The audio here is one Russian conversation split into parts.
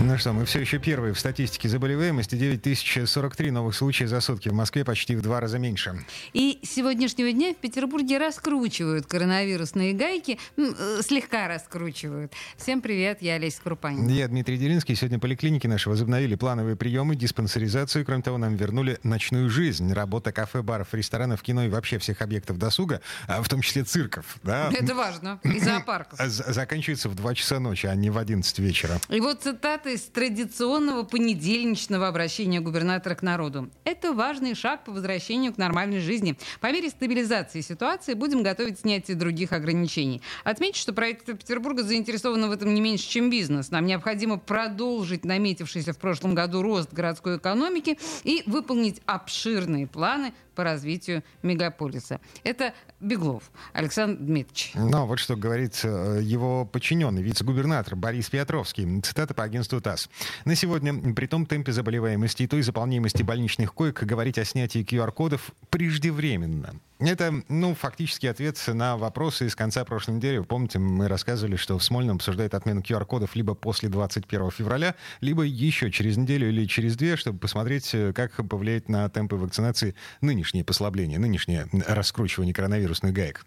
Ну что, мы все еще первые в статистике заболеваемости. 9043 новых случая за сутки. В Москве почти в два раза меньше. И с сегодняшнего дня в Петербурге раскручивают коронавирусные гайки. Э, слегка раскручивают. Всем привет, я Олеся Крупанин. Я Дмитрий Делинский. Сегодня поликлиники наши возобновили плановые приемы, диспансеризацию. Кроме того, нам вернули ночную жизнь. Работа кафе, баров, ресторанов, кино и вообще всех объектов досуга, а в том числе цирков. Да? Это важно. И зоопарков. Заканчивается в 2 часа ночи, а не в 11 вечера. И вот цитата из традиционного понедельничного обращения губернатора к народу. Это важный шаг по возвращению к нормальной жизни. По мере стабилизации ситуации будем готовить снятие других ограничений. Отмечу, что правительство Петербурга заинтересовано в этом не меньше, чем бизнес. Нам необходимо продолжить наметившийся в прошлом году рост городской экономики и выполнить обширные планы по развитию мегаполиса. Это Беглов Александр Дмитриевич. Ну, вот что говорит э, его подчиненный, вице-губернатор Борис Петровский. Цитата по агентству ТАСС. На сегодня при том темпе заболеваемости и той заполняемости больничных коек говорить о снятии QR-кодов преждевременно. Это, ну, фактически ответ на вопросы из конца прошлой недели. Помните, мы рассказывали, что в Смольном обсуждают отмену QR-кодов либо после 21 февраля, либо еще через неделю или через две, чтобы посмотреть, э, как повлияет на темпы вакцинации нынешнее послабление, нынешнее раскручивание коронавирусных гаек.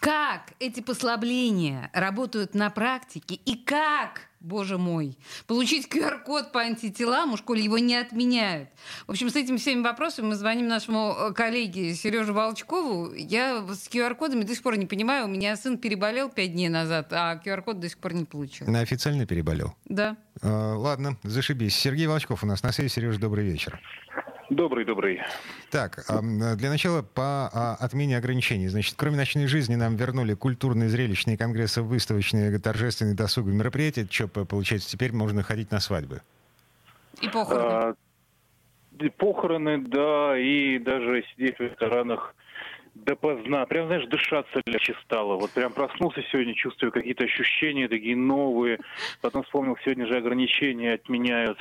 Как эти послабления работают на практике и как Боже мой. Получить QR-код по антителам, уж коли его не отменяют. В общем, с этими всеми вопросами мы звоним нашему э, коллеге Сереже Волчкову. Я с QR-кодами до сих пор не понимаю. У меня сын переболел пять дней назад, а QR-код до сих пор не получил. На официально переболел? Да. Uh, ладно, зашибись. Сергей Волчков у нас на связи. Сереж, добрый вечер. Добрый, добрый. Так, для начала по а, отмене ограничений. Значит, кроме ночной жизни нам вернули культурные, зрелищные, конгрессы, выставочные, торжественные, досуговые мероприятия. Что, получается, теперь можно ходить на свадьбы? И похороны. А, похороны, да, и даже сидеть в ресторанах допоздна. Прям, знаешь, дышаться легче стало. Вот прям проснулся сегодня, чувствую какие-то ощущения такие новые. Потом вспомнил, сегодня же ограничения отменяют.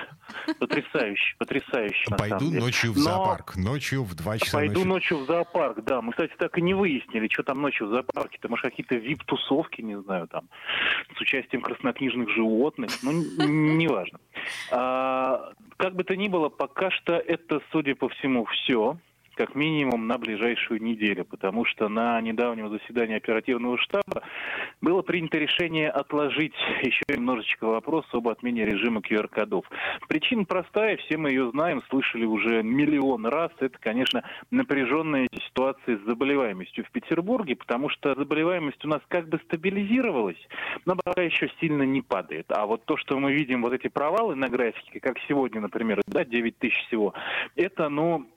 Потрясающе, потрясающе. Пойду ночью в Но... зоопарк. Ночью в 2 часа Пойду ночи. ночью в зоопарк, да. Мы, кстати, так и не выяснили, что там ночью в зоопарке. Там, может, какие-то вип-тусовки, не знаю, там, с участием краснокнижных животных. Ну, неважно. А, как бы то ни было, пока что это, судя по всему, все как минимум на ближайшую неделю, потому что на недавнем заседании оперативного штаба было принято решение отложить еще немножечко вопрос об отмене режима QR-кодов. Причина простая, все мы ее знаем, слышали уже миллион раз. Это, конечно, напряженная ситуация с заболеваемостью в Петербурге, потому что заболеваемость у нас как бы стабилизировалась, но пока еще сильно не падает. А вот то, что мы видим, вот эти провалы на графике, как сегодня, например, да, 9 тысяч всего, это, ну,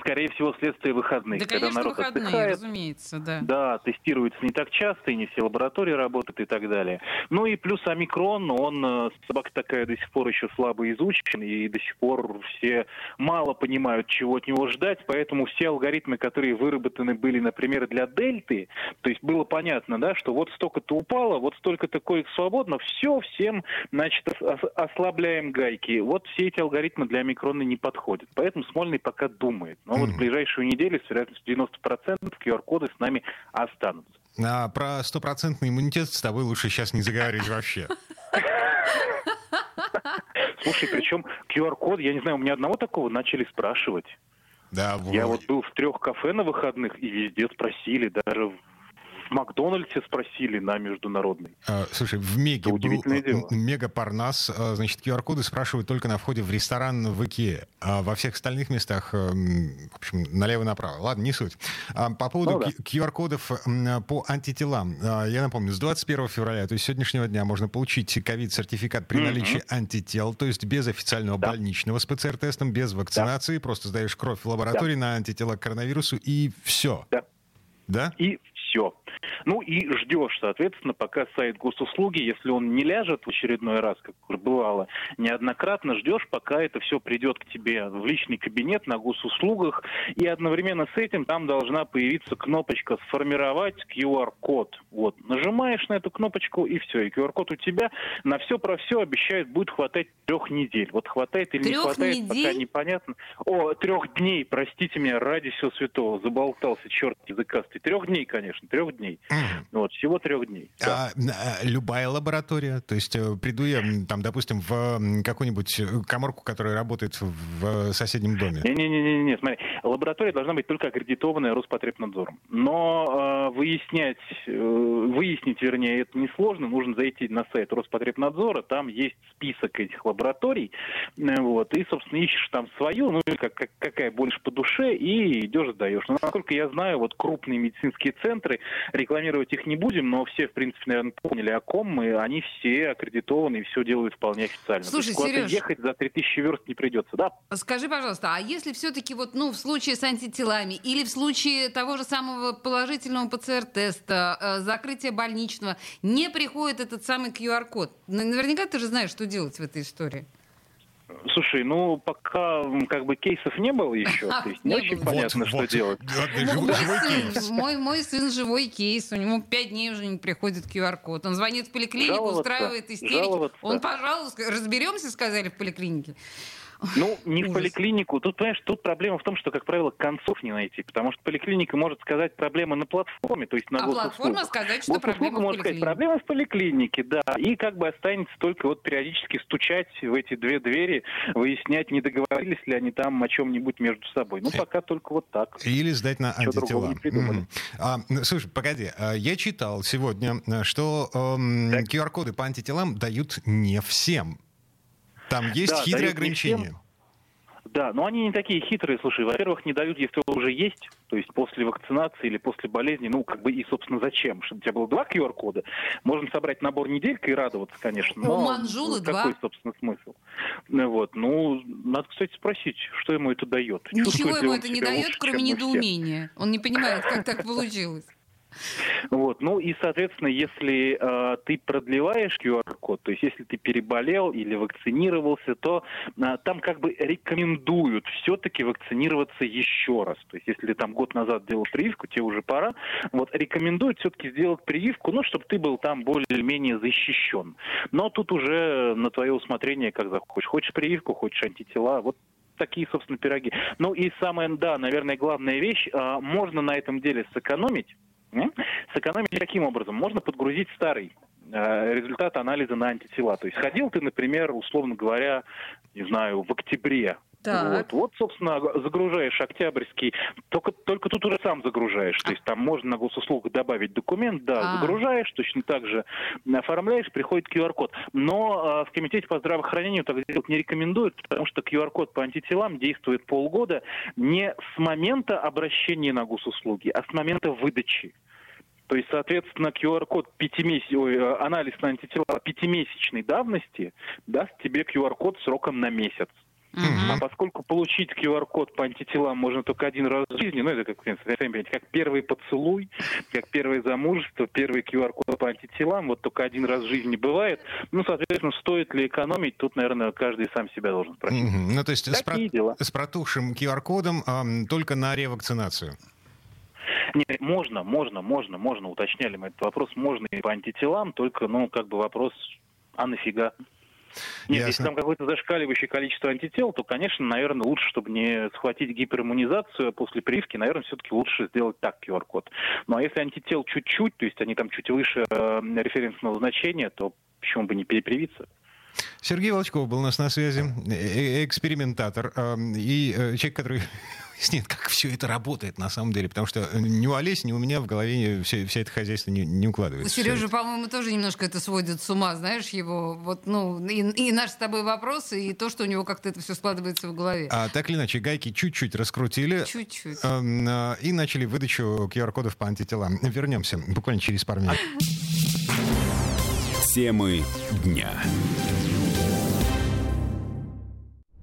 скорее всего, следствие выходных. Да, конечно, народ выходные, отдыхает, разумеется, да. Да, тестируется не так часто, и не все лаборатории работают и так далее. Ну и плюс омикрон, он, э, собака такая до сих пор еще слабо изучен, и до сих пор все мало понимают, чего от него ждать, поэтому все алгоритмы, которые выработаны были, например, для дельты, то есть было понятно, да, что вот столько-то упало, вот столько-то коек свободно, все, всем, значит, ослабляем гайки. Вот все эти алгоритмы для омикрона не подходят. Поэтому Смольный пока думает. Но вот в ближайшую неделю с вероятностью 90% QR-коды с нами останутся. А про стопроцентный иммунитет с тобой лучше сейчас не заговорить вообще. Слушай, причем QR-код, я не знаю, у меня одного такого начали спрашивать. Да, вот. Я вот был в трех кафе на выходных, и везде спросили, даже в Макдональдсе спросили на международный. А, слушай, в Меге был дело. Мега Парнас, а, значит, QR-коды спрашивают только на входе в ресторан в Икее, а во всех остальных местах, э, в общем, налево-направо. Ладно, не суть. А, по поводу ну, да. QR-кодов по антителам. Я напомню, с 21 февраля, то есть сегодняшнего дня, можно получить ковид-сертификат при наличии mm-hmm. антител, то есть без официального да. больничного с ПЦР-тестом, без вакцинации, да. просто сдаешь кровь в лаборатории да. на антитела к коронавирусу и все. Да. Да? И все. Ну и ждешь, соответственно, пока сайт госуслуги, если он не ляжет в очередной раз, как уже бывало неоднократно, ждешь, пока это все придет к тебе в личный кабинет на госуслугах, и одновременно с этим там должна появиться кнопочка «Сформировать QR-код». Вот, нажимаешь на эту кнопочку, и все, и QR-код у тебя на все про все обещает будет хватать трех недель. Вот хватает или трех не хватает, недель? пока непонятно. О, трех дней, простите меня, ради всего святого, заболтался, черт языкастый. Трех дней, конечно, трех дней. Мгм. Вот, всего трех дней. Да. А, а, любая лаборатория, то есть э, приду я, там, допустим, в какую-нибудь э, коморку, которая работает в э, соседнем доме. Не-не-не, смотри, лаборатория должна быть только аккредитованная Роспотребнадзором. Но э, выяснять, э, выяснить, вернее, это несложно. Нужно зайти на сайт Роспотребнадзора, там есть список этих лабораторий, э, вот, и, собственно, ищешь там свою, ну, или как, как- какая больше по душе, и идешь, сдаешь. Но, насколько я знаю, вот крупные медицинские центры, рекламировать их не будем, но все, в принципе, наверное, поняли, о ком мы, они все аккредитованы и все делают вполне официально. То Слушай, есть куда-то Сереж. ехать за 3000 верст не придется, да? Скажи, пожалуйста, а если все-таки вот, ну, в случае с антителами или в случае того же самого положительного ПЦР-теста, э, закрытия больничного, не приходит этот самый QR-код? Наверняка ты же знаешь, что делать в этой истории. Слушай, ну пока как бы кейсов не было еще, то есть не очень было. понятно, Вот, что вот. делать. Да, да, Мой живой- живой сын- кейс. Мой, мой сын живой кейс, у него пять дней уже не приходит QR-код. Он звонит в поликлинику, Жаловаться, устраивает истерики. жаловаться. Он, пожалуйста, разберемся, сказали в поликлинике. Ну, не в поликлинику. Тут, понимаешь, тут проблема в том, что, как правило, концов не найти. Потому что поликлиника может сказать проблемы на платформе, то есть на А платформа сказать, что Госуслуга проблема может сказать, проблема в поликлинике, да. И как бы останется только вот периодически стучать в эти две двери, выяснять, не договорились ли они там о чем-нибудь между собой. Ну, пока только вот так. Или сдать на антитела. Мгм. А, слушай, погоди, а, я читал сегодня, э, что эм. QR-коды по антителам дают не всем. Там есть Да, хитрые всем. ограничения. Да, но они не такие хитрые, слушай. Во-первых, не дают, если уже есть, то есть после вакцинации или после болезни, ну, как бы и, собственно, зачем? Чтобы у тебя было два QR-кода, можно собрать набор неделька и радоваться, конечно. У Но Манжулы какой, два. собственно, смысл? Ну, Вот, ну, надо, кстати, спросить, что ему это дает. Ничего ему это не дает, лучше, кроме недоумения. Он не понимает, как так получилось. Вот, ну и, соответственно, если э, ты продлеваешь QR-код, то есть если ты переболел или вакцинировался, то э, там как бы рекомендуют все-таки вакцинироваться еще раз. То есть если там год назад делал прививку, тебе уже пора, вот рекомендуют все-таки сделать прививку, ну, чтобы ты был там более-менее защищен. Но тут уже на твое усмотрение, как захочешь. Хочешь прививку, хочешь антитела, вот такие, собственно, пироги. Ну и самое, да, наверное, главная вещь, э, можно на этом деле сэкономить? Сэкономить каким образом? Можно подгрузить старый э, результат анализа на антитела. То есть ходил ты, например, условно говоря, не знаю, в октябре. Так. Вот, вот, собственно, загружаешь октябрьский, только, только тут уже сам загружаешь. То есть там можно на госуслугах добавить документ, да, А. загружаешь, точно так же оформляешь, приходит QR-код. Но э, в Комитете по здравоохранению так делать не рекомендуют, потому что QR-код по антителам действует полгода не с момента обращения на госуслуги, а с момента выдачи. То есть, соответственно, QR-код пятимесяц... ой, э, анализ на антитела пятимесячной давности даст тебе QR-код сроком на месяц. Мгм. А поскольку получить QR-код по антителам можно только один раз в жизни, ну это как, понимаете, как первый поцелуй, как первое замужество, первый QR-код по антителам, вот только один раз в жизни бывает. Ну, соответственно, стоит ли экономить, тут, наверное, каждый сам себя должен спросить. Мгм. Ну, то есть с, про- дела. с протухшим QR-кодом ам, только на ревакцинацию. Нет, можно, можно, можно, можно, уточняли мы этот вопрос, можно и по антителам, только, ну, как бы вопрос, а нафига? Нет, Ясно. если там какое-то зашкаливающее количество антител, то, конечно, наверное, лучше, чтобы не схватить гипериммунизацию после прививки, наверное, все-таки лучше сделать так QR-код. Ну, а если антител чуть-чуть, то есть они там чуть выше э, референсного значения, то почему бы не перепривиться? Сергей Волчков был у нас на связи, э- э- экспериментатор ам, и э, человек, который выясняет, как все это работает на самом деле, потому что ни у Олеси, ни у меня в голове вся, вся это хозяйство не, не укладывается. Сережа, по-моему, тоже немножко это сводит с ума, знаешь, его, вот, ну, и, и наши с тобой вопросы, и то, что у него как-то это все складывается в голове. А так или иначе, гайки чуть-чуть раскрутили. Чуть-чуть. эм, э, И начали выдачу QR-кодов по антителам. Вернемся буквально через пару минут. Темы дня.